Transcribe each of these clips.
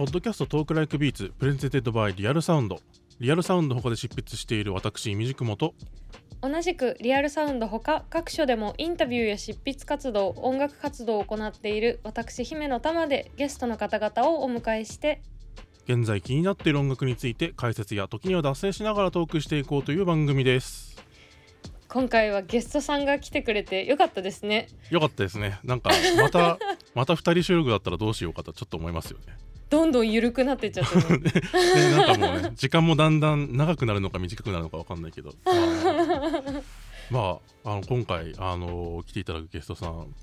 ポッドキャスト Talk Like Beats presented by Real Sound。リアルサウンド他で執筆している私みじくもと。同じくリアルサウンドほか各所でもインタビューや執筆活動音楽活動を行っている私姫乃たまでゲストの方々をお迎えして。現在気になっている音楽について解説や時には脱線しながらトークしていこうという番組です。今回はゲストさんが来てくれてよかったですね。よかったですね。なんかまたまた二人収録だったらどうしようかとちょっと思いますよねどんどん緩くなってっちゃってる。でなんかもうね時間もだんだん長くなるのか短くなるのかわかんないけど。まあまああの今回あの来ていただくゲストさん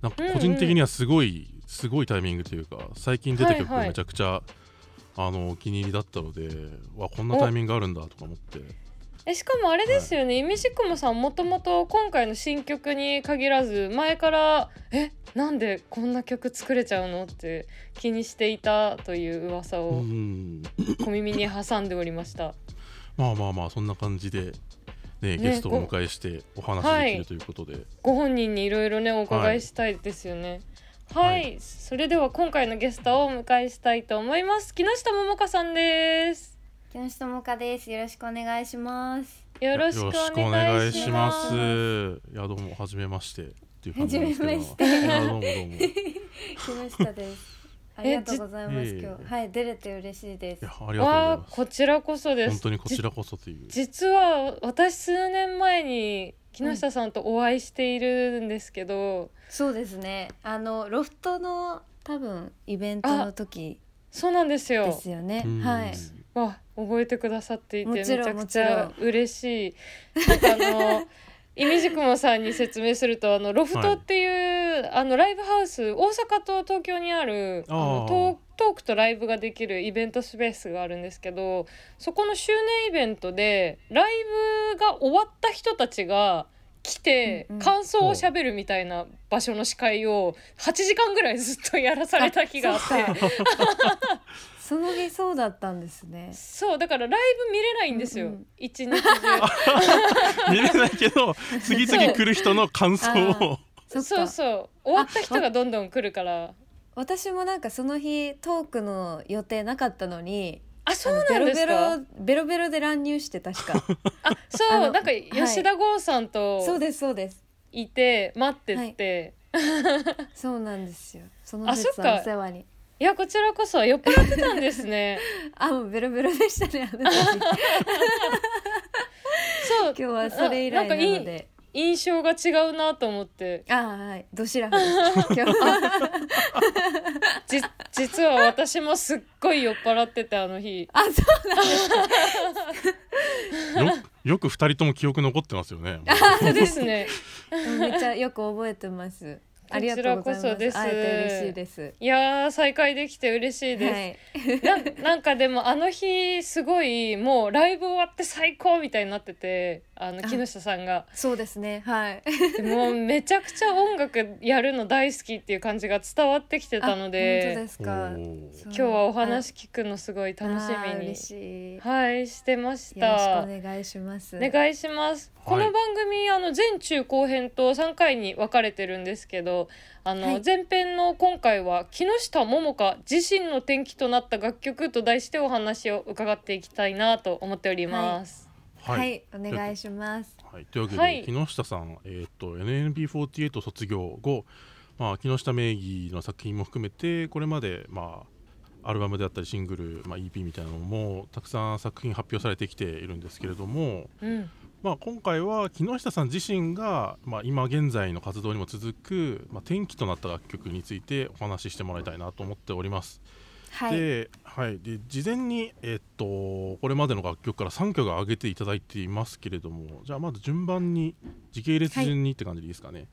なんか個人的にはすごい、すごいタイミングというか最近出た曲はいはい。めちゃくちゃ、あのお気に入りだったのでわこんなタイミングあるんだとか思ってえしかもあれですよね、イミシクモさんもともと今回の新曲に限らず前からえなんでこんな曲作れちゃうのって気にしていたという噂うをん小耳に挟んでおりました。まあまあまあそんな感じで、ね、ねゲストをお迎えしてお話できるということで、ご本人にいろいろねお伺いしたいですよね。はい、はいそれでは今回のゲストをお迎えしたいと思います。木下桃香さんです。木下もかです。よろしくお願いします。よろしくお願いします。いやどうもはじめましてっていう感じですけどはじめましていやどうもどうも 木下です。ありがとうございます。じ今日はい出れて嬉しいですいや。ありがとうございわあますこちらこそです。本当にこちらこそというじ実は私数年前に木下さんとお会いしているんですけど、そうですね。あのロフトの多分イベントの時そうなんですよ。ですよねう。んはい。わ覚えてくださっていてめちゃくちゃ嬉しい。なんかあの イミジクモさんに説明するとあのロフトっていう、あのライブハウス大阪と東京にあるあのトートークとライブができるイベントスペースがあるんですけどそこの周年イベントでライブが終わった人たちが来てうんうん。感想をしゃべるみたいな場所の司会を8時間ぐらいずっとやらされた日があって。あその日そうだったんですね。そうだからライブ見れないんですよ、うんうん。一日中。見れないけど次々来る人の感想を。そう。そう終わった人がどんどん来るから。私もなんかその日トークの予定なかったのに。あそうなんですか？ベロベロベロベロで乱入して確か。あそうなんか吉田剛さんとそうですそうです。いて待ってって、そうなんですよ。そのあそっか。節はお世話にい、やこちらこそ酔っ払ってたんですね。あもうベロベロでしたねあの時そう。今日はそれ以来ななんかいので印象が違うなと思って。あーはい。どしらふです。今日は。じ実は私もすっごい酔っ払っててあの日。あそうよよく二人とも記憶残ってますよね。そうですね。めっちゃよく覚えてますありがとうございます。こちらこそです。会えて嬉しいですいやー再会できて嬉しいです、はい。な なんかでもあの日すごいもうライブ終わって最高みたいになっててあのあ木下さんが。そうですね。はい。でもうめちゃくちゃ音楽やるの大好きっていう感じが伝わってきてたのあで本当ですか？今日はお話聞くのすごい楽しみに嬉しい。はいしてましよろしくたお願いします。お願いします、はい。この番組あの前中後編と3回に分かれてるんですけどあの、はい。前編の今回は木下桃香自身の転機となった楽曲と題してお話を伺っていきたいなと思っております。はい、お願いします。はい、というわけで、はい。木下さん、えー、と NNB48 卒業後、まあ、木下名義の作品も含めてこれまで、まあ、アルバムであったりシングル、まあ、EP みたいなのもたくさん作品発表されてきているんですけれども、うん、まあ、今回は木下さん自身が、まあ、今現在の活動にも続く、まあ、転機となった楽曲についてお話ししてもらいたいなと思っております。はい。ではい、で事前に、えっとこれまでの楽曲から3曲挙げていただいていますけれどもじゃあまず順番に時系列順にって感じでいいですかね。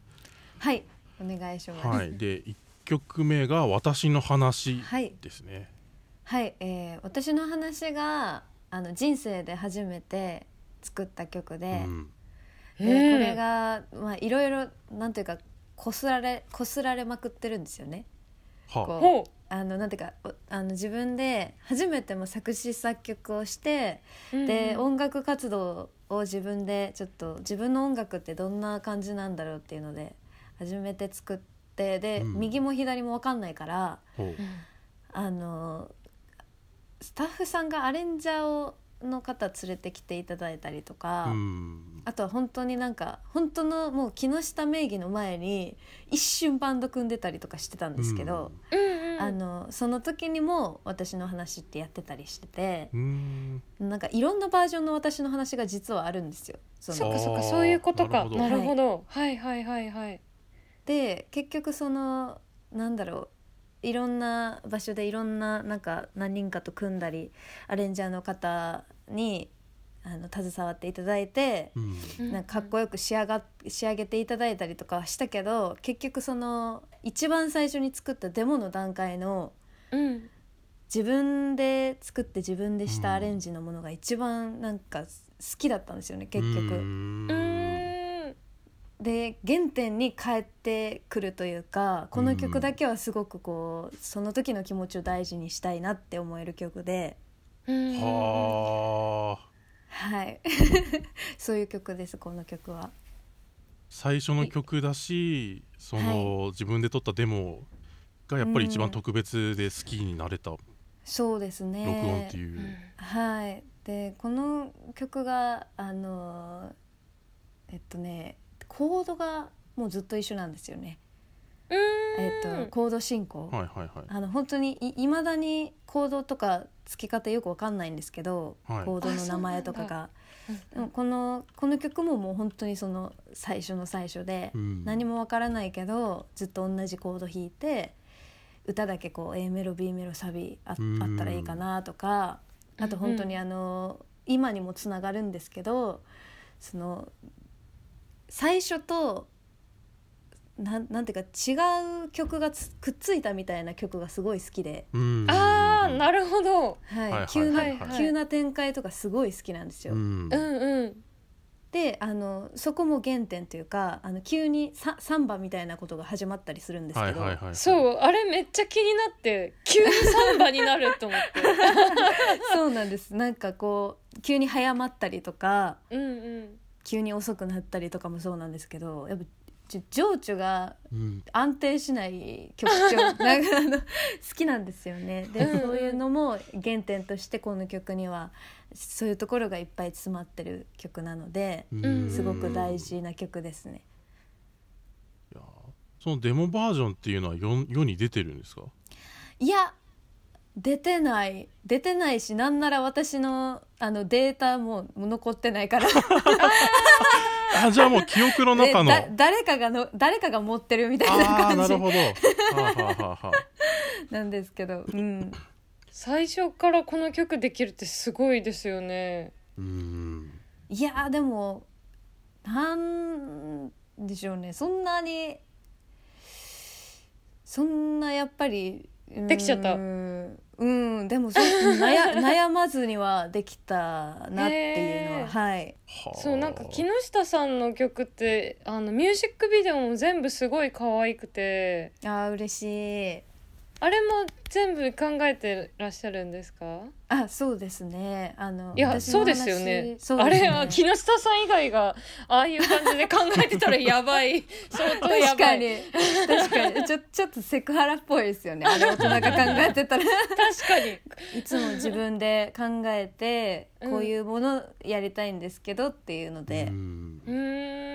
はい。お願いします。はい、で1曲目が「私の話はい」ですね。はい、えー私の話があの人生で初めて作った曲で,、うん。これがまあいろいろなんていうかこすられこすられまくってるんですよね。はこう。ほあのなんていうかおあの自分で初めても作詞作曲をして、うん音楽活動を自分でちょっと自分の音楽ってどんな感じなんだろうっていうので初めて作ってで、うん。右も左も分かんないからほう。あのスタッフさんがアレンジャーをの方連れてきていただいたりとか、うん。あとは本当になんか本当のもう木下名義の前に一瞬バンド組んでたりとかしてたんですけど、うんうんあのその時にも私の話ってやってたりしててうん。なんかいろんなバージョンの私の話が実はあるんですよ。そのそっかそっかそう。いうことか。なるほど。なるほど。はいはいはいはい。で結局そのなんだろういろんな場所でいろんななんか何人かと組んだりアレンジャーの方にあの携わっていただいてうん。なんかかっこよく仕上が仕上げていただいたりとかはしたけど結局その一番最初に作ったデモの段階のうん。自分で作って自分でしたアレンジのものが一番なんか好きだったんですよね結う局。ん。うーん。で原点に帰ってくるというかこの曲だけはすごくこうその時の気持ちを大事にしたいなって思える曲で。うん。はあはい。そういう曲ですこの曲は。最初の曲だしその、自分で撮ったデモがやっぱり一番特別で好きになれた。そうですね。録音っていう、はい。でこの曲があのえっとねコードがもうずっと一緒なんですよね。うん。えっとコード進行、はいはいはい。あの本当にいまだにコードとか付け方よくわかんないんですけど、はい。コードの名前とかが。でもこのこの曲ももう本当にその最初の最初で、うん。何もわからないけどずっと同じコード弾いて歌だけこう A メロ B メロサビああうん。ったらいいかなとかあと本当にあの今にもつながるんですけどその最初となんなんていうか違う曲がつくっついたみたいな曲がすごい好きで、うん。あーなるほど。はい。はい急な展開とかすごい好きなんですよ。うん。うんうん。であのそこも原点というかあの急にササンバみたいなことが始まったりするんですけど、はいはいはい。そうあれめっちゃ気になって急にサンバになると思って。そうなんです。なんかこう急に早まったりとかうんうん。急に遅くなったりとかもそうなんですけどやっぱ情緒がうん。安定しない曲調。なんかあの好きなんですよね。でうんうんそういうのも原点としてこの曲にはそういうところがいっぱい詰まってる曲なのでうん。すごく大事な曲ですね。いやそのデモバージョンっていうのは世世に出てるんですか？いや出てない。出てないしなんなら私のあのデータも残ってないから あじゃあもう記憶の中の。誰かがの誰かが持ってるみたいなああ感じ。なるほど。はあ、はあはあはあ、なんですけど、うん、最初からこの曲できるってすごいですよね。うん。いやでもなんでしょうね。そんなにそんなやっぱりできちゃったうんうんでもそ悩 悩まずにはできたなっていうのはへー。はい。はあそうなんか木下さんの曲ってあのミュージックビデオも全部すごい可愛くて。あー嬉しいあれも全部考えてらっしゃるんですか？あそうですね。あのいやそうですよね。ね。あれは木下さん以外がああいう感じで考えてたらやばい。相当やばい。確かに確かに。ちょちょっとセクハラっぽいですよね。あれ大人が考えてたら。確かに。いつも自分で考えてうんこういうものやりたいんですけどっていうので,、うん。うーん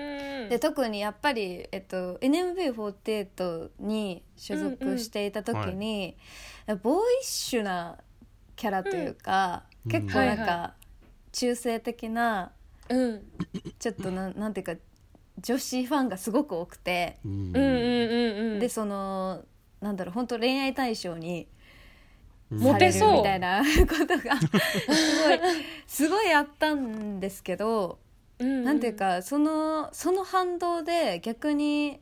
で特にやっぱり、えっと、NMB48 に所属していた時に、ボーイッシュなキャラというか、うん。結構なんか中性的なうん。ちょっとなんなんていうか女子ファンがすごく多くて。うんうんうんうん。うんでそのなんだろう本当恋愛対象にうん。モテそうみたいなことがすごいすごいあったんですけど、うんうん。なんていうかそのその反動で逆に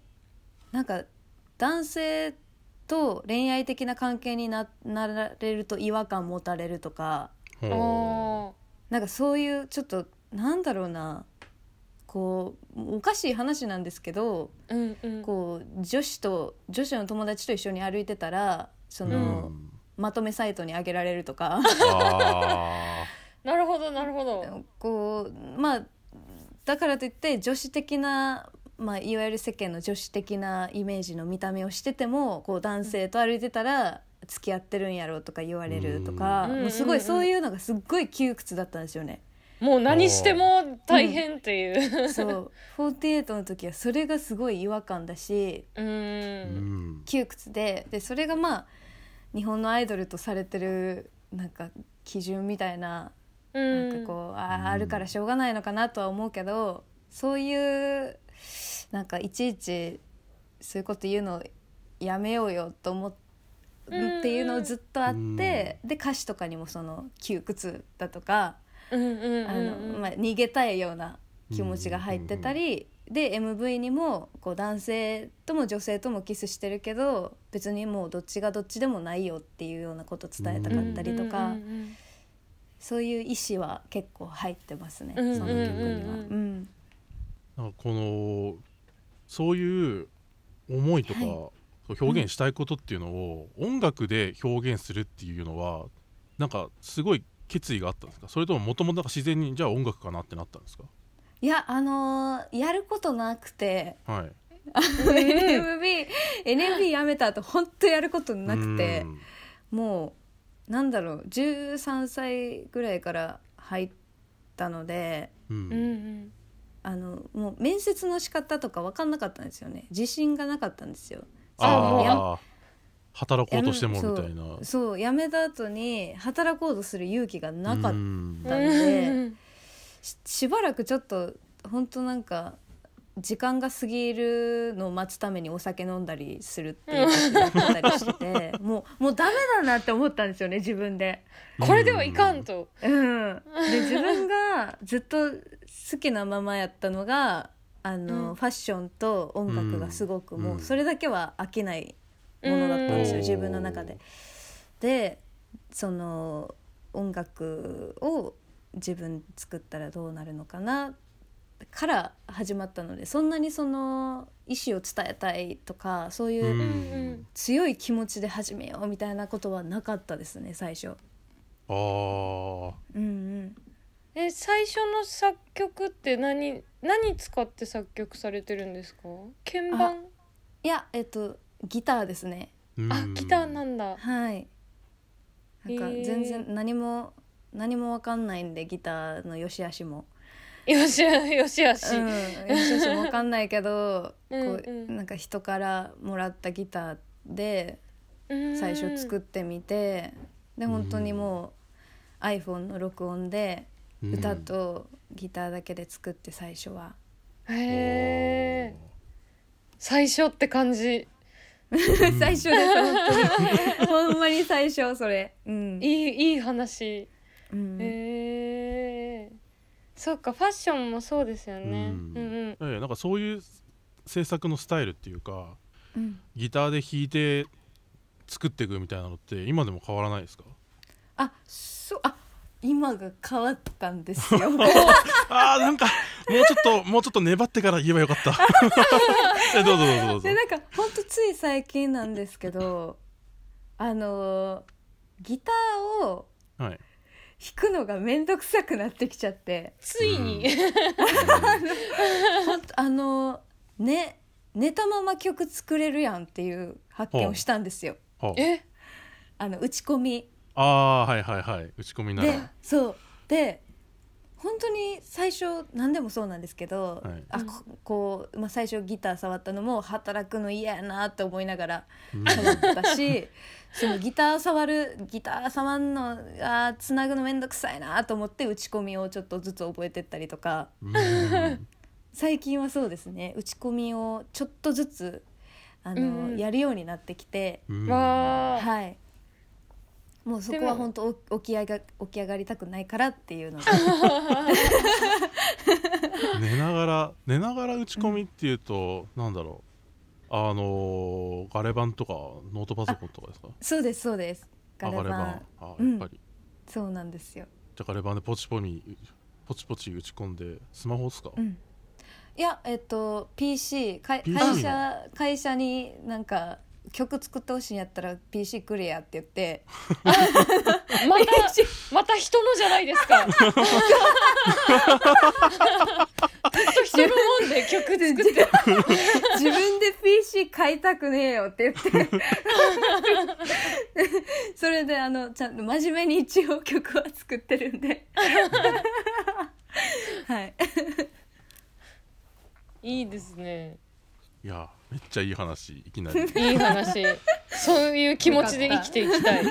なんか男性と恋愛的な関係にななられると違和感持たれるとかなんかそういうちょっとなんだろうなこうおかしい話なんですけどーうんうん。こう女子と女子の友達と一緒に歩いてたらそうの、ん。まとめサイトに上げられるとか。あ なるほどなるほど。こうまあだからといって女子的な、まあ、いわゆる世間の女子的なイメージの見た目をしててもこう男性と歩いてたら付き合ってるんやろとか言われるとかうんもうすごいそういうのがすっごい窮屈だったんですよね。もう何しても大変っていう。そう48の時はそれがすごい違和感だしう。うんん窮屈ででそれがまあ日本のアイドルとされてるなんか基準みたいなうん。なんかこう、うん。ああるからしょうがないのかなとは思うけどそういうなんかいちいちそういうこと言うのやめようよと思っうんっていうのをずっとあって、で歌詞とかにもその窮屈だとか、逃げたいような気持ちが入ってたり、で MV にもこう男性とも女性ともキスしてるけど別にもうどっちがどっちでもないよっていうようなこと伝えたかったりとか、そういう意思は結構入ってますね、うんその曲には。うん。うんうんなんかこのそういう思いとか、はい。表現したいことっていうのを音楽で表現するっていうのはなんかすごい決意があったんですか？それとももともと自然にじゃあ音楽かなってなったんですか？いやあのーやることなくて。はい。NMB, NMB やめた後本当やることなくて。もうなんだろう13歳ぐらいから入ったのでうん。うんうん。あのもう面接の仕方とか分かんなかったんですよね。自信がなかったんですよ。あ働こうとしてもみたいな。そう辞めた後に働こうとする勇気がなかったうん。でししばらくちょっと本当なんか時間が過ぎるのを待つためにお酒飲んだりするっていう時だったりしてて もうもうダメだなって思ったんですよね自分で。これではいかんと。うん、で自分がずっと好きなままやったのがあの、うんファッションと音楽がすごくもう、うんそれだけは飽きないものだったんですよ、うん自分の中で。でその音楽を自分作ったらどうなるのかなから始まったのでそんなにその意思を伝えたいとかそういう強い気持ちで始めようみたいなことはなかったですね最初。あー。うんうん。え最初の作曲って何何使って作曲されてるんですか？鍵盤？いやえっとギターですね。うん。あギターなんだ。はい。なんか全然何も、何もわかんないんでギターの良し悪しも、よしよしよし、うん、良し悪しもわかんないけどこうなんか人からもらったギターでうん。最初作ってみて、で本当にもう iPhone の録音でうん。歌とギターだけで作って最初は、へえ最初って感じ。最初です本当にほんまに最初それ。うん、いいいい話。うん。へえそっかファッションもそうですよね。うん。うんうん。ええなんかそういう制作のスタイルっていうかうん。ギターで弾いて作っていくみたいなのって今でも変わらないですか？あそうあ今が変わったんですよ。あーなんかもうちょっともうちょっと粘ってから言えばよかった。えどうぞどうぞどうぞ。でなんかほんとつい最近なんですけどあのーギターをはい弾くのがめんどくさくなってきちゃって。ついに、ほんとあのーね寝たまま曲作れるやんっていう発見をしたんですよ。はえ？あの打ち込み。ああーはいはいはい。打ち込みなでらそう。で本当に最初何でもそうなんですけど、はい。あここう、まあ、最初ギター触ったのも働くの嫌やなって思いながらうん。触ったし そのギター触るギター触んのあつなぐのめんどくさいなと思って打ち込みをちょっとずつ覚えてったりとか。うん。最近はそうですね。打ち込みをちょっとずつあの、うん。うんやるようになってきて、はいもうそこは本当起き上が起き上がりたくないからっていうので。寝ながら寝ながら打ち込みっていうと、なんだろう。あのーガレ版とかノートパソコンとかですか？そうですそうです。ガあレ版。あうん。やっぱり、そうなんですよ、じゃあガレ版でポチポミポチポチ打ち込んでスマホですか、うん、いやえっと PC 会社会社になんか曲作ってほしいんやったら PC くれやって言って。またまた人のじゃないですか。ずっと人のもんで曲作って。自分で PC 買いたくねえよって言って。それであのちゃんと真面目に一応曲は作ってるんで。はい。いいですね。いやめっちゃいい話いきなり。いい話。そういう気持ちで生きていきたい。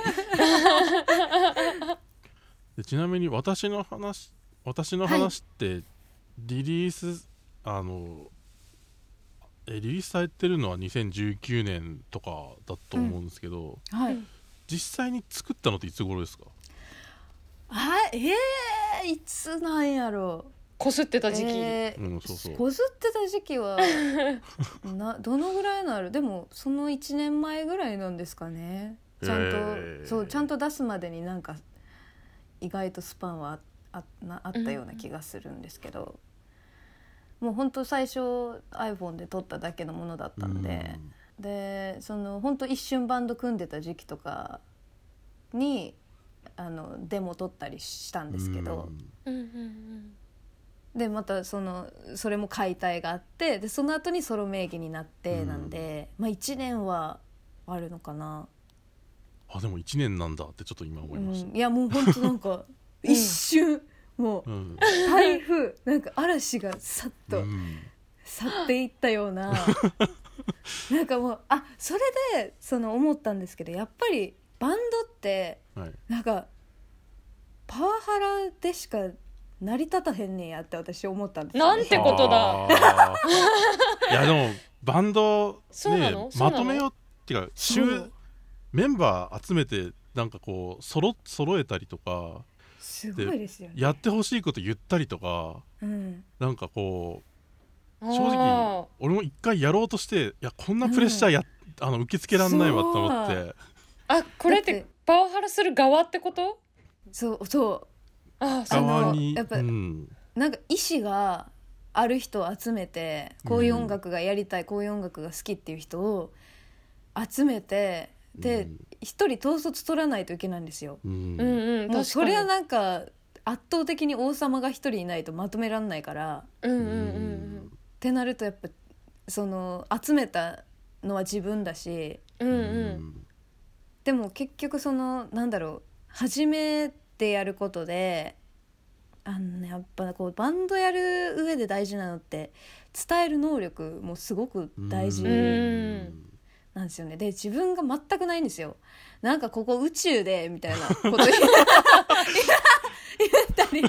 でちなみに私の話私の話ってリリース、あのえリリースされてるのは2019年とかだと思うんですけど、はい。実際に作ったのっていつ頃ですか？あえー、いつなんやろこすってた時期、えーうんそうそう。こずってた時期は などのぐらいなるでもその1年前ぐらいなんですかね。ちゃんと、へー。そうちゃんと出すまでになんか意外とスパンはああなあったような気がするんですけど、もう本当最初 iPhone で撮っただけのものだったんで、でその本当一瞬バンド組んでた時期とかにあのデモ撮ったりしたんですけど。うんうんうんでまたそのそれも解体があってでその後にソロ名義になってなんで、まあ1年はあるのかな、あでも1年なんだってちょっと今思ういました、ん、いやもう本当なんか 一瞬もううん。台風なんか嵐がさっとうん。去っていったような。なんかもうあそれでその思ったんですけどやっぱりバンドってはい、なんかパワハラでしか成り立たへんねんやって私思ったんですよなんてことだ。あー。いやでもバンドそうなねのそうなの？まとめようっていうか週そうメンバー集めてなんかこうそろ揃えたりとかすごいですよね。やってほしいこと言ったりとかうん。なんかこう正直俺も一回やろうとしていやこんなプレッシャーや、あの受け付けらんないわと思って。あこれっだってて。パワハラする側ってこと？そうそうあそうあの側にやっぱうん。なんか意思がある人を集めてこういう音楽がやりたい、こういう音楽が好きっていう人を集めてでうん。一、人統率取らないといけないんですよ。うん。うんうんもうそれは確なんか圧倒的に王様が一人いないとまとめられないからかにうんうんううん。んってなるとやっぱその集めたのは自分だしうんううん。んでも結局そのなんだろう初めてやることであの、ね、やっぱこうバンドやる上で大事なのって伝える能力もすごく大事うん。なんですよね。で自分が全くないんですよ。なんかここ宇宙でみたいな こと 言ったり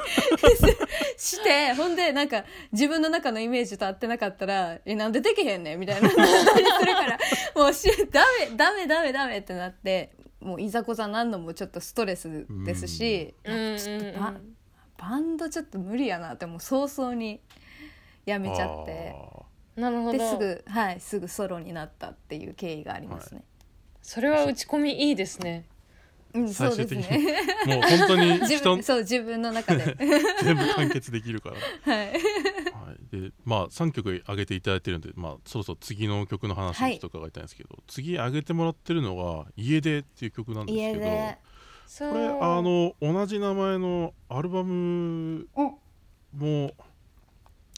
してほんでなんか自分の中のイメージと合ってなかったら「えなんでできへんねん」みたいななったりするからもうしダメダメダメダメってなってもういざこざなんのもちょっとストレスですし、うん。ババンドちょっと無理やなってもう早々にやめちゃって。なるほど。ですぐはいすぐソロになったっていう経緯がありますね。それは打ち込みいいですねうん、最そう終的に。ですね。もう本当に 自人分そう自分の中で、全部完結できるから。はい、はい、でまあ3曲上げていただいてるんで、まあ、そろそろ次の曲の話をちょっと伺いたいんですけど、次上げてもらってるのが「家出」っていう曲なんですけどこれあの同じ名前のアルバムも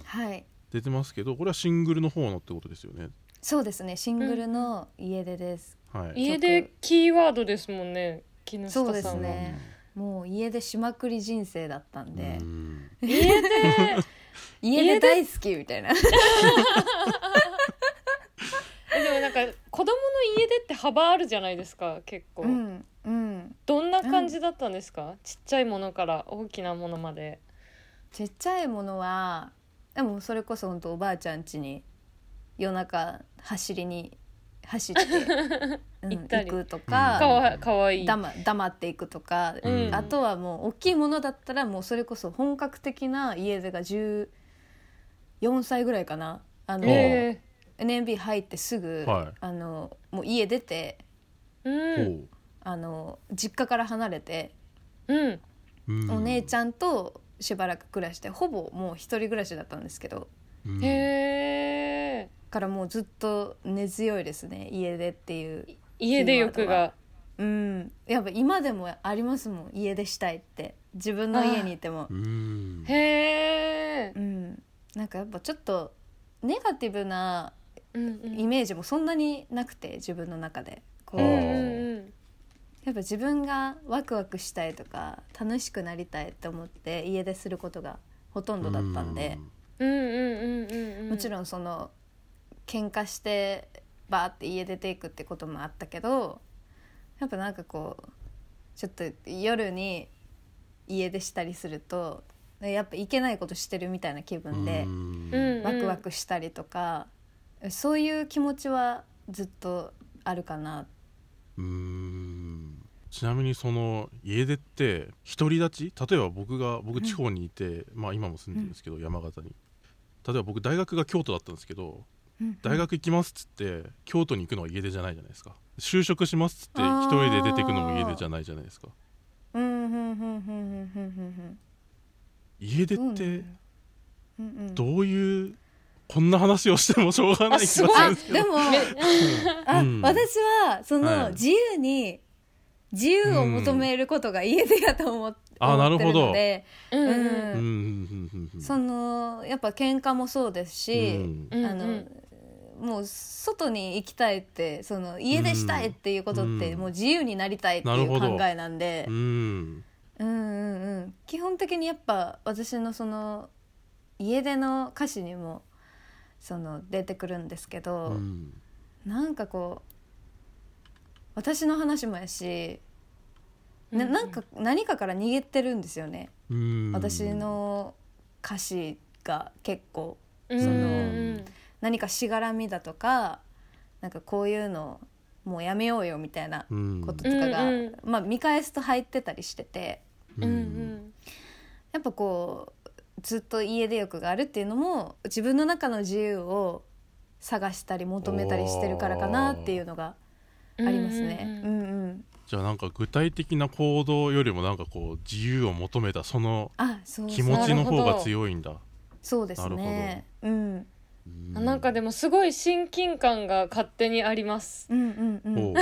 はい。出てますけどこれはシングルの方のってことですよね。そうですね。シングルの家出です。はい、家でキーワードですもんね木下さんそうですはねもう家出しまくり人生だったんで、うん。家で家出大好きみたいな。えでもなんか子供の家出って幅あるじゃないですか結構、うんうん。どんな感じだったんですか、ちっちゃいものから大きなものまで。ちっちゃいものはでもそれこそ本当おばあちゃん家に夜中走りに走って、うん行ったり。行くとうんか、かわかわいい。黙黙っていくとか、うん。あとはもう大きいものだったらもうそれこそ本格的な家出が14歳ぐらいかな。あの、え NMB 入ってすぐ、はい。あのもう家出てー、うん。ほあの実家から離れて、うん。ううん。お姉ちゃんとしばらく暮らしてほぼもう一人暮らしだったんですけど。うん。へえからもうずっと根強いですね家出っていう家出欲が。うん。やっぱ今でもありますもん家出したいって。自分の家にいても。うん。へえう、ん。なんかやっぱちょっとネガティブなイメージもそんなになくて自分の中で。こう、うんやっやっぱ自分がワクワクしたいとか楽しくなりたいって思って家ですることがほとんどだったんで、うんうんうんうんうん。もちろんその喧嘩してバーって家出ていくってこともあったけどやっぱなんかこうちょっと夜に家出したりするとやっぱいけないことしてるみたいな気分でうん。うんワクワクしたりとか、そういう気持ちはずっとあるかな。うーん。ちなみにその家出って独り立ち？例えば僕が僕地方にいて、まあ今も住んでるんですけど、山形に。例えば僕大学が京都だったんですけど大学行きますっつって京都に行くのは家出じゃないじゃないですか。就職しますっつって一人で出てくのも家出じゃないじゃないですか。うんうんうんうんうんうん家出うんってどういうこんな話をしてもしょうがない気がするあんですけど。でもめあ、うん。私はその、はい。自由に自由を求めることが家出やと思,、ってるなるほど。ので、うんうんうん。うんうんうんそのやっぱ喧嘩もそうですし、うんうん。あのもう外に行きたいってその家出したいっていうことって、うん。もう自由になりたいっていう考えなんで。う、ん。うん。うん。うん、基本的にやっぱ私のその家出の歌詞にもその出てくるん。ですけど、うん。なん。かこう私の話もやし、なうん。なん。か何かから逃げてるん。ですよね、うん。私の歌詞が結構うん。そのうん何かしがらみだとかなんかこういうのもうやめようよみたいなうん。こととかが、うんうん。まあ、見返すと入ってたりしてて。うん。うんやっぱこうずっと家出欲があるっていうのも自分の中の自由を探したり求めたりしてるからかなっていうのがありますね。ううんん。うんじゃあなんか具体的な行動よりもなんかこう自由を求めたその気持ちの方が強いんだ。そうですね。うんあなんかでもすごい親近感が勝手にあります。うんうんうん。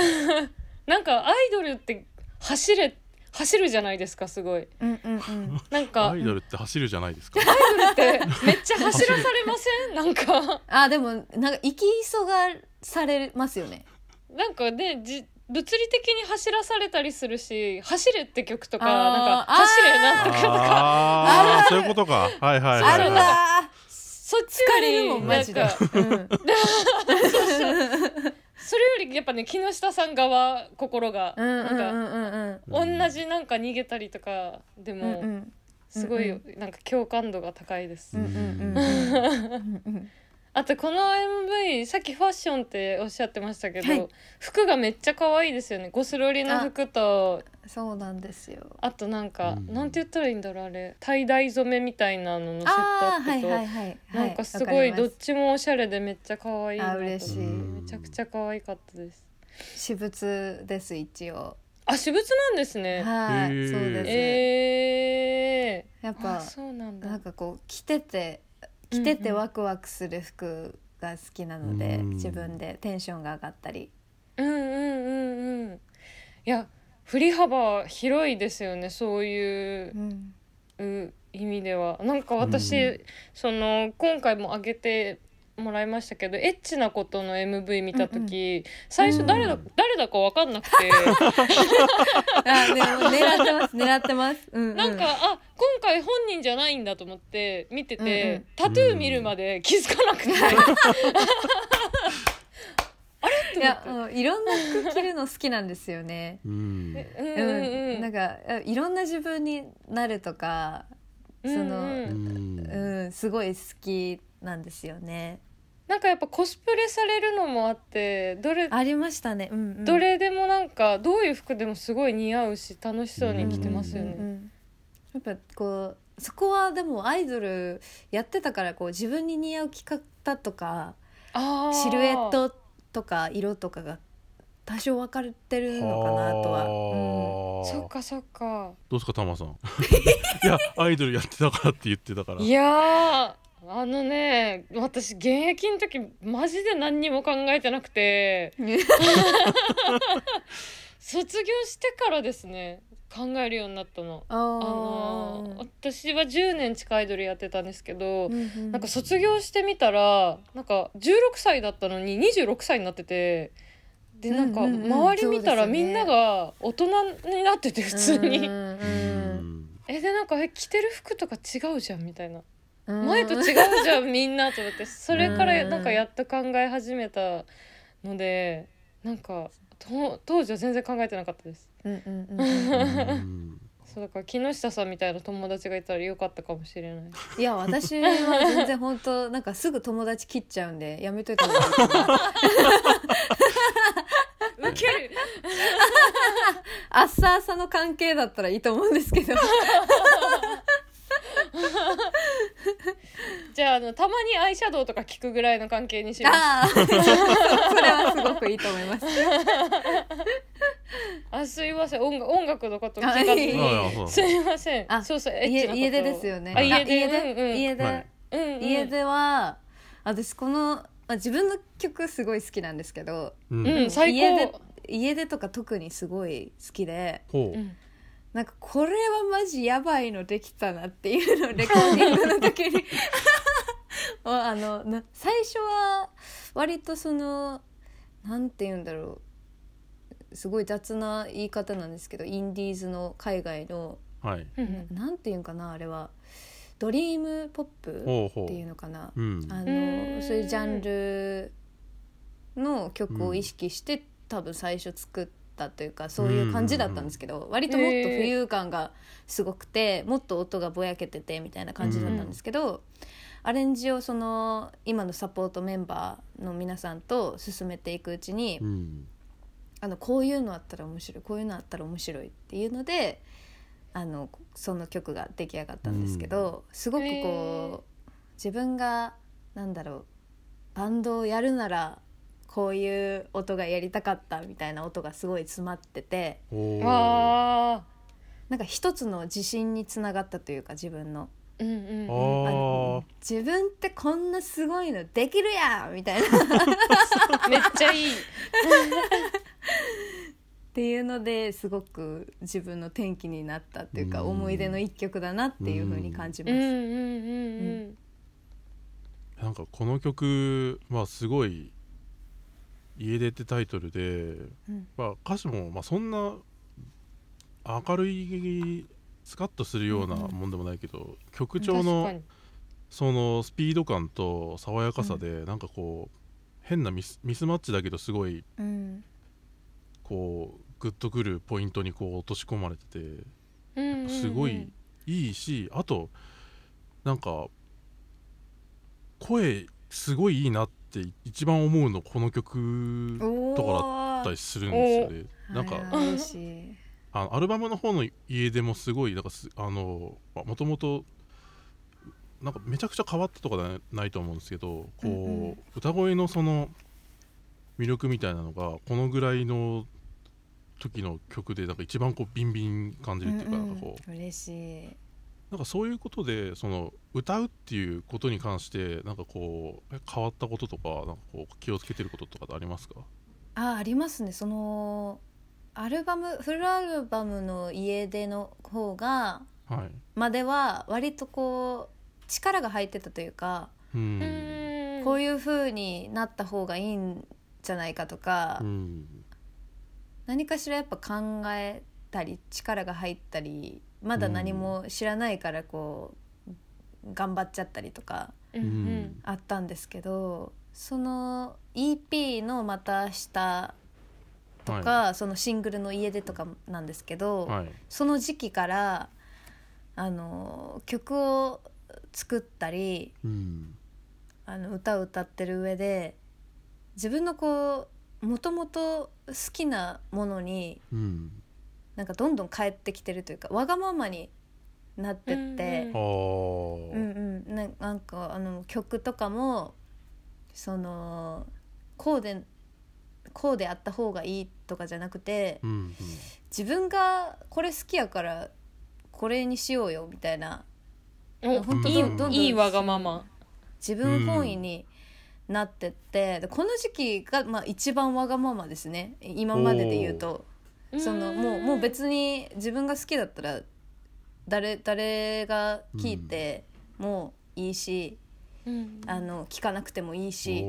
なんかアイドルって走れ走るじゃないですかすごい。うんうんうん。なんかアイドルって走るじゃないですか？アイドルってめっちゃ走らされません？なんか。あでもなんか生き急がされますよね。なんかねじ物理的に走らされたりするし「走れ」って曲とかなんか「走れ」なんとかとか。ああそういうことか。はいはいはい。あるわそっちよりるもんマジで。それよりやっぱね木下さん側心がなんか同じなんか逃げたりとかでうんもうんすごいうんなんか共感度が高いですあとこの MV さっきファッションっておっしゃってましたけど、はい。服がめっちゃ可愛いですよね。ゴスロリの服とそうなんですよ。あとなんか、うん。なんて言ったらいいんだろうあれ。タイダイ染めみたいなののセットアップと、はいはい。なんかすごいどっちちもおしゃれでめっちゃ可愛いあ嬉しい。めちゃくちゃ可愛かったです。私物です一応。あ私物なんですね。はいそうです。えー、やっぱあそうなんだ。なんかこう着てて着ててうん。うんワクワクする服が好きなので、うん。自分でテンションが上がったり。うんうんうんうん。いや振り幅広いですよねそういううん。う意味では。なんか私、うん。その今回も上げてもらいましたけどエッチなことの MV 見た時、最初誰だ、うん。誰だか分かんなくて。あでも狙ってます狙ってます。うんうん、なんかあ今回本人じゃないんだと思って見てて、うんうん。タトゥー見るまで気づかなくて、い。やうんいろんな服着るの好きなんですよね。うん。うんうんうん、なんかいろんな自分になるとかその、うん。ううんん。すごい好きなんですよね。なんかやっぱコスプレされるのもあってどれありましたね。うんうん、どれでもなんかどういう服でもすごい似合うし楽しそうに着てますよね。うんうんうんやっぱこうそこはでもアイドルやってたからこう自分に似合う着方とかあーシルエットとか色とかが多少分かれてるのかなとは。うんはあそっかそっか。どうですかタマさん いやアイドルやってたからって言ってたからいやーあのね私現役の時マジで何にも考えてなくて。卒業してからですね考えるようになったの。ああのー私は10年近いアイドルやってたんですけど、ーなんか卒業してみたらなんか16歳だったのに26歳になっててでなんかうんうんうん。周り見たらみんなが大人になってて普通に、うんうんえでなんかえ着てる服とか違うじゃんみたいな。うん前と違うじゃんみんなと思ってそれからうん。なんかやっと考え始めたのでなんかと当時は全然考えてなかったです。うんうんうんうんそうだから木下さんみたいな友達がいたらよかったかもしれない。いや私は全然本当なんかすぐ友達切っちゃうんでやめといた方がいい。かなウケる。あっさあさの関係だったらいいと思うんですけど じゃああのたまにアイシャドウとか聞くぐらいの関係にします。ああ それはすごくいいと思います。あすいません。音楽音楽のこと聞かずに。すいません。あそうそう家家出ですよね。あ家出。家出、うんうん。家出、は私この、まあ、自分の曲すごい好きなんですけどうん。うん最高。家出家出とか特にすごい好きでほう。うんなんかこれはマジやばいのできたなっていうのをレコーディングの時に。あのな最初は割とそのなんて言うんだろう。すごい雑な言い方なんですけどインディーズの海外のはい。うんなんて言うんかなあれは。ドリームポップっていうのかな。うん。あのそういうジャンルの曲を意識して、多分最初作ったというかそういう感じだったんですけど、割ともっと浮遊感がすごくてもっと音がぼやけててみたいな感じだったんですけど、アレンジをその今のサポートメンバーの皆さんと進めていくうちに、うん。あのこういうのあったら面白いこういうのあったら面白いっていうのであのその曲が出来上がったんですけど、すごくこう、自分がなんだろうバンドをやるならこういう音がやりたかったみたいな音がすごい詰まっててなんか一つの自信につながったというか自分の。うんうんうん。ああー自分ってこんなすごいのできるやんみたいな。めっちゃいい。っていうのですごく自分の転機になったっていうかうん。思い出の一曲だなっていう風に感じます。なんかこの曲はすごい「家出」ってタイトルで、うん。まあ、歌詞もまあそんな明るいスカッとするようなもんでもないけど、曲調確かのに。そのスピード感と爽やかさで、なんかこう変なミスミスマッチだけどすごいうん。こうグッとくるポイントにこう落とし込まれててうんうんうん。すごいいいしあとなんか声すごいいいなって一番思うのこの曲おとかだーったりするんですよね。なんかあのアルバムの方の家でもすごいなんかすあのもともとなんかめちゃくちゃ変わったとかではないと思うんですけどこう、うんうん。歌声のその魅力みたいなのがこのぐらいの時の曲でなんか一番こうビンビン感じるっていうか,、なんかこう。うん。嬉しい。なんかそういうことでその歌うっていうことに関してなんかこうえ変わったこととかなんかこう気をつけてることとかってありますか？あありますね。そのアルバムフルアルバムの家出の方がはい。までは割とこう力が入ってたというか、うん。うん。こういう風になった方がいいんじゃないかとか、うん。何かしらやっぱ考えたり力が入ったりまだ何も知らないからこう頑張っちゃったりとかあったんですけどその EP のまた下とか、はそのシングルの家出とかなんですけど、はい。その時期からあの曲を作ったりうん。あの歌を歌ってる上で自分のこうもともと好きなものにうんなんかどんどん帰ってきてるというかわがままになってってうんうん、ななんかあの曲とかもそのこうでこうであった方がいいとかじゃなくてうんうん。自分がこれ好きやからこれにしようよみたいな。お本当いいどんどんいいわがまま。自分本位になってって、でこの時期が、まあ、一番わがままですね。今までで言うと。そのもうもう別に自分が好きだったら誰誰が聞いてもいいし、うん。あの聞かなくてもいいしっ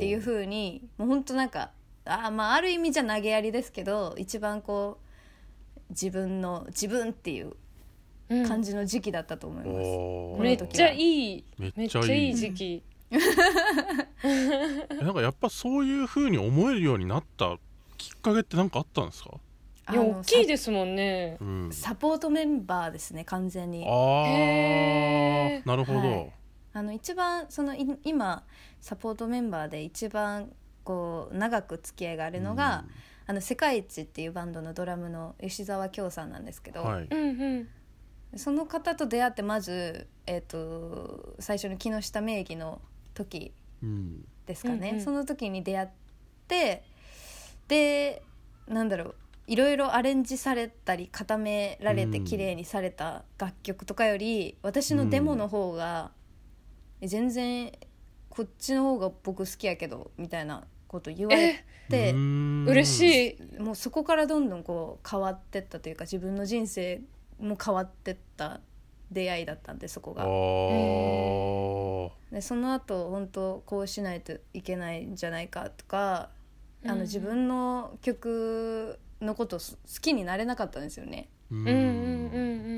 ていう風にもうほんとなんかあまあある意味じゃ投げやりですけど一番こう自分の自分っていううん。感じの時期だったと思います。おー。めっちゃいいめっちゃいい時期。えなんかやっぱそういう風に思えるようになったきっかけって何かあったんですか、いや大きいですもんね。うん、ササポートメンバーですね完全に。あへー。ーなるほど、はい。あの一番そのい今サポートメンバーで一番こう長く付き合いがあるのが、あの世界一っていうバンドのドラムの吉沢京さんなんですけど、うんはい。うんうん。その方と出会ってまず、えー、と最初の木下名義の時うん。ですかね、うんうん。その時に出会ってでなんだろういろいろアレンジされたり固められてうん綺麗にされた楽曲とかより、私のデモの方が、え全然こっちの方が僕好きやけどみたいなこと言われて嬉しい。もうそこからどんどんこう変わってったというか自分の人生も変わってった出会いだったんでそこあが。ー。でその後本当こうしないといけないんじゃないかとか、あうんの自分の曲のことす好きになれなかったんですよね。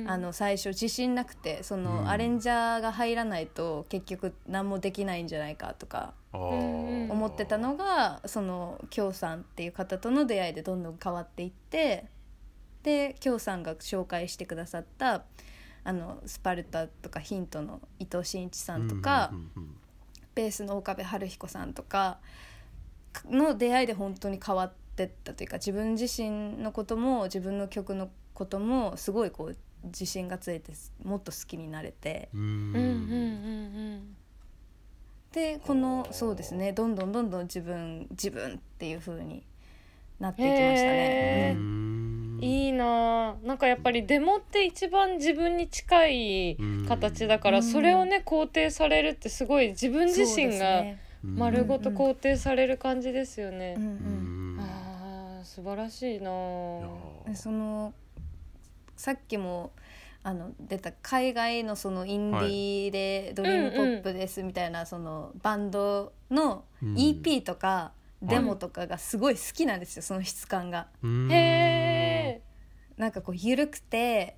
あの最初自信なくてその、うん。アレンジャーが入らないと結局何もできないんじゃないかとか思ってたのがその京さんっていう方との出会いでどんどん変わっていってで京さんが紹介してくださったあのスパルタとかヒントの伊藤真一さんとか、ベースの岡部晴彦さんとかの出会いで本当に変わってったというか自分自身のことも自分の曲のこともすごいこう自信がついてもっと好きになれて。うんうんうんうん。でこのそうですね。どんどんどんどん自分自分っていう風になっていきましたね。うん。いいなあなんかやっぱりデモって一番自分に近い形だからうん。それをね肯定されるってすごい自分自身が丸ごと肯定される感じですよね。うんううん素晴らしいな。そのさっきもあの出た海外のそのインディーでドリームポップですみたいなそのバンドのうん。EP とかデモとかがすごい好きなんですよその質感が。うん。へなんかこう緩くて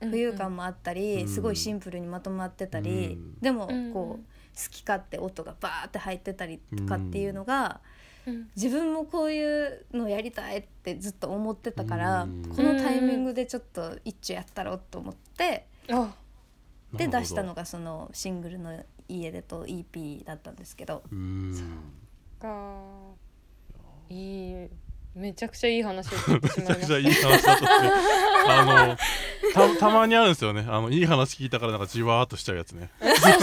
え浮遊感もあったり、うん。すごいシンプルにまとまってたり、うん。でもうんこう好き勝手音がバーって入ってたりとかっていうのが、うん自分もこういうのやりたいってずっと思ってたから、うん。このタイミングでちょっと一丁やったろうと思って、あで出したのがそのシングルの「家出」と EP だったんですけど。うん。かいいめちゃくちゃいい話を聞いてしめまいましちゃくちゃいい話だった。ね あのたたまにあるんですよね。あのいい話聞いたからなんかじわーっとしちゃうやつね。たそう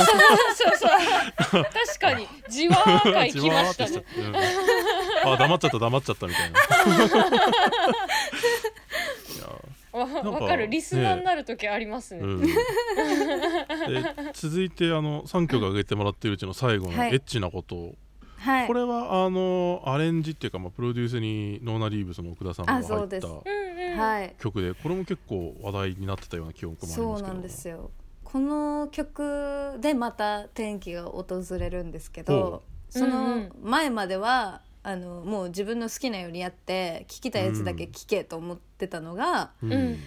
そう。確かに。じわーかいじきましわーっとしちゃたねって、うん。あ黙っちゃった黙っちゃったみたいな。いやわかる。リスナーになる時ありますね。うん、で続いてあの3曲挙げてもらってるうちの最後の「はい。エッチなことを」はいこれはあのアレンジっていうか、まあ、プロデュースにノーナ・リーブスの奥田さんがあ入ったそうです。うんうん。はい。曲でこれも結構話題になってたような記憶もありますけど。そうなんですよ。この曲でまた転機が訪れるんですけほどそうんうのん。前まではあのもう自分の好きなようにやって聞きたいやつだけ聞けと思ってたのが、うん。うん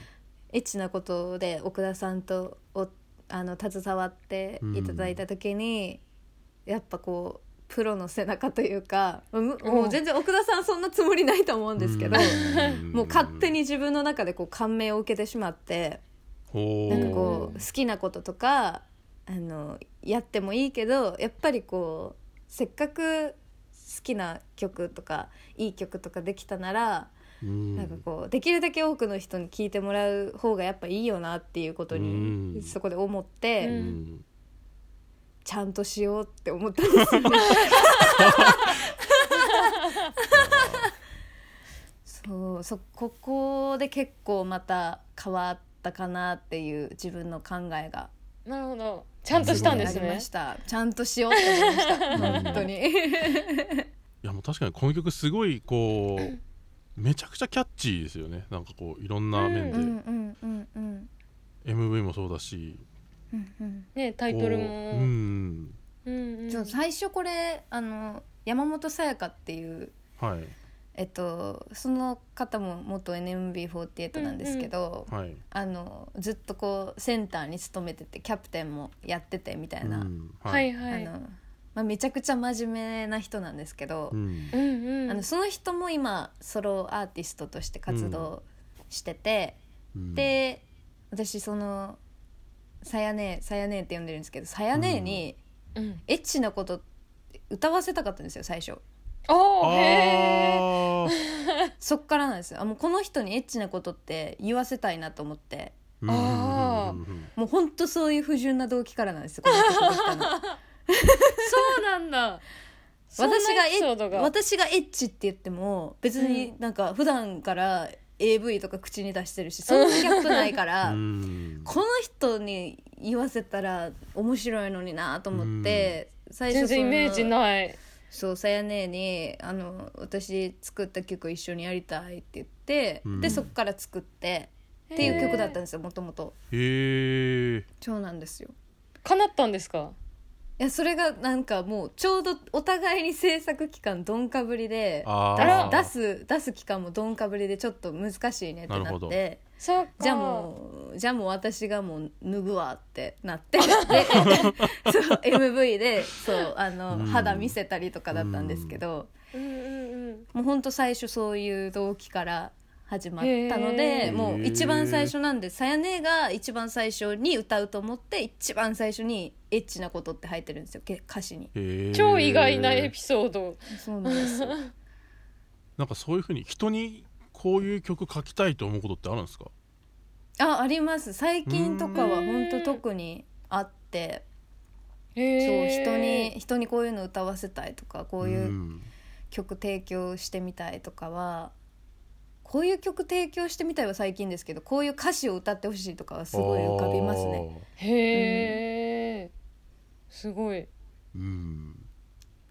エッチなことで奥田さんとおあの携わっていただいた時に、やっぱこうプロの背中というかむもう全然奥田さんそんなつもりないと思うんですけど、ん。もう勝手に自分の中でこう感銘を受けてしまって。ほなんかこう好きなこととかあのやってもいいけどやっぱりこうせっかく好きな曲とかいい曲とかできたなら、うん。なんかこうできるだけ多くの人に聴いてもらう方がやっぱいいよなっていうことに、うん。そこで思って、うちゃんとしようって思ったんですよね。そうそここで結構また変わったかなっていう自分の考えが。なるほど。ちゃんとしたんですね。ちゃんとしようって思いました。本当に。いやもう確かにこの曲すごいこうめちゃくちゃキャッチーですよね。なんかこういろんな面で、うんうんうんうん MV もそうだしうんうん。ねタイトルも。こううん。うんうん。そう最初これあの山本さやかっていうはい。えっと、その方も元 NMB48 なんですけど、はい。あのずっとこうセンターに勤めててキャプテンもやっててみたいな、うんはい。はいあのまあ、めちゃくちゃ真面目な人なんですけど、うん。あのその人も今ソロアーティストとして活動してて、うん。で私そのさやねさやねって呼んでるんですけどさやねにうん。エッチなこと歌わせたかったんですよ最初。おーへえあー。そっからなんですよ。あもうこの人にエッチなことって言わせたいなと思って。うんあーうんうん。うんもうほんとそういう不純な動機からなんですよこの曲できたの。そうなんだ。私がエピソードが。私がエッチって言っても別になんか普段から AV とか口に出してるしそんなギャップないから、うん。この人に言わせたら面白いのになと思って、最全初その然イメージない。そうさやねにあの私作った曲一緒にやりたいって言って、うん。でそっから作ってっていう曲だったんですよもともと。へえそうなんですよ。叶ったんですか？いやそれがなんかもうちょうどお互いに制作期間どんかぶりで出す出す期間もどんかぶりでちょっと難しいねってななるほど。ってそうかじゃあもうじゃあもう私がもう脱ぐわってなって。で そう MV でそうあの、うん。肌見せたりとかだったんですけど、うんうんうん。もうほんと最初そういう動機から始まったのへでー。もう一番最初なんでさやねが一番最初に歌うと思って一番最初にエッチなことって入ってるんですよけ歌詞に。超意外なエピソード。そうなんですよ。なんかそういうふうに人にこういう曲書きたいと思うことってあるんですか？ああります。最近とかは本当特にあって。そう人に人にこういうの歌わせたいとかこういううん。曲提供してみたいとかはこういう曲提供してみたいは最近ですけどこういう歌詞を歌ってほしいとかはすごい浮かびますね。へえ、すごい。うん。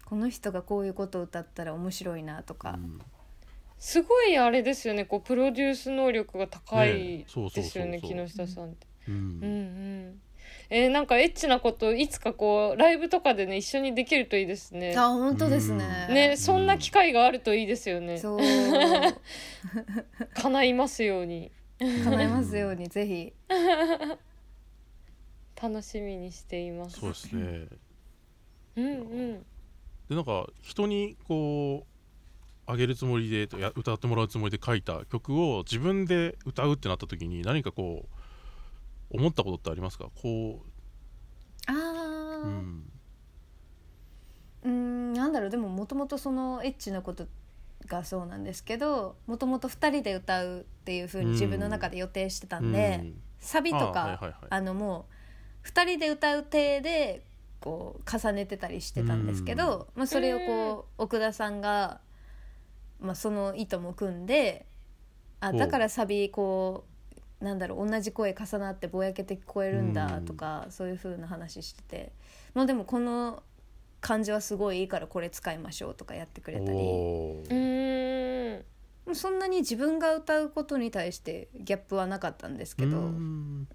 この人がこういうことを歌ったら面白いなとか、うん。すごいあれですよね。こうプロデュース能力が高いねそうそうそうそう。ですよね木下さんって。ううんんうんえーなんかエッチなこといつかこうライブとかでね一緒にできるといいですね。あ本当ですね。ねそんな機会があるといいですよね。そう 叶いますように叶えますようにぜひ。楽しみにしています。そうですねうんうん。でなんか人にこうあげるつもりでや歌ってもらうつもりで書いた曲を自分で歌うってなった時に何かこう思ったことってありますか？こあう、あ、ううん、ん、なんだろう。でももともとそのエッチなことがそうなんですけどもともと2人で歌うっていう風に自分の中で予定してたんで、うん。サビとかあはいはいはい。あのもう2人で歌う体でこう重ねてたりしてたんですけど、まあ、それをこう奥田さんが、まあ、その意図も組んであだからサビこうなんだろう同じ声重なってぼやけて聞こえるんだとか、そういう風な話してて。もうでもこの感じはすごいいいからこれ使いましょうとかやってくれたり。うん。もうそんなに自分が歌うことに対してギャップはなかったんですけど、うん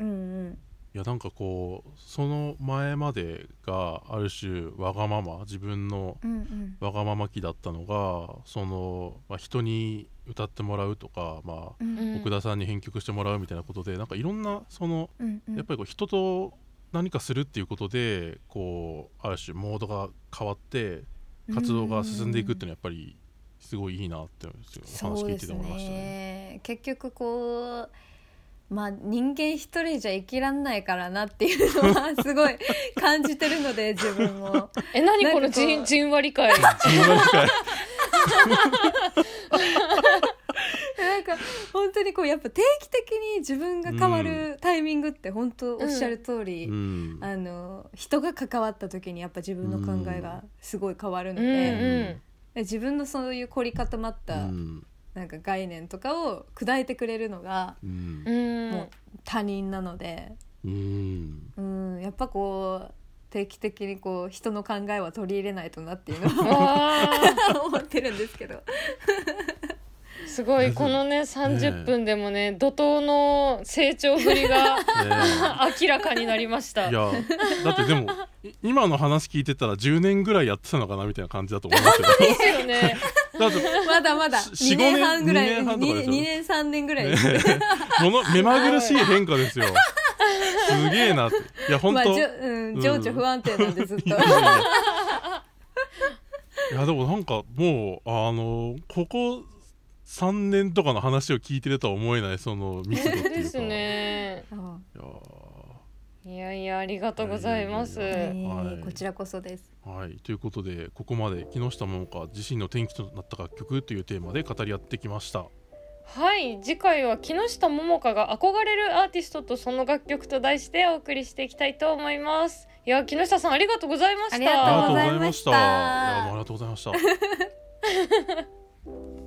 いやなんかこうその前までがある種わがまま自分のうんうん。わがまま期だったのがその、まあ、人に歌ってもらうとか、まあうんうん。奥田さんに編曲してもらうみたいなことでなんかいろんなそのうんうん。やっぱりこう人と何かするっていうことでこうある種モードが変わって活動が進んでいくっていうのはやっぱりすごいいいなってお話聞いてて思いましたね。ね。結局こうまあ人間一人じゃ生きらんないからなっていうのはすごい感じてるので 自分も。え何このじんじんわり会。なんか本当にこうやっぱ定期的に自分が変わるタイミングって本当おっしゃる通り、うん。あの人が関わった時にやっぱ自分の考えがすごい変わるのうん。で、うん。自分のそういう凝り固まっうたんなんか概念とかを砕いてくれるのがうん。うん。もう他人なので、うん。うん、やっぱこう定期的にこう人の考えは取り入れないとなっていうのはあ 思ってるんですけど。ーすごい。このね30分でもね怒涛の成長ぶりがね 明らかになりました。いやだってでもい今の話聞いてたら10年ぐらいやってたのかなみたいな感じだと思いますけどですよね。まだまだ。し2年半ぐらい。4 5年2年半とかでしょ2年3年ぐらい。ね。もの目まぐるしい変化ですよ。すげえなって。いや本当、まあじょうん、情緒不安定なんでずっと、いやでもなんかもうあのここ3年とかの話を聞いてるとは思えないその密度っていうか。ですね。うんいやいやいやありがとうございます。はい。こちらこそです。はい。ということでここまで木下桃香自身の転機となった楽曲というテーマで語り合ってきました。はい。次回は木下桃香が憧れるアーティストとその楽曲と題してお送りしていきたいと思います。いや木下さんありがとうございました。ありがとうございました。ありがとうございました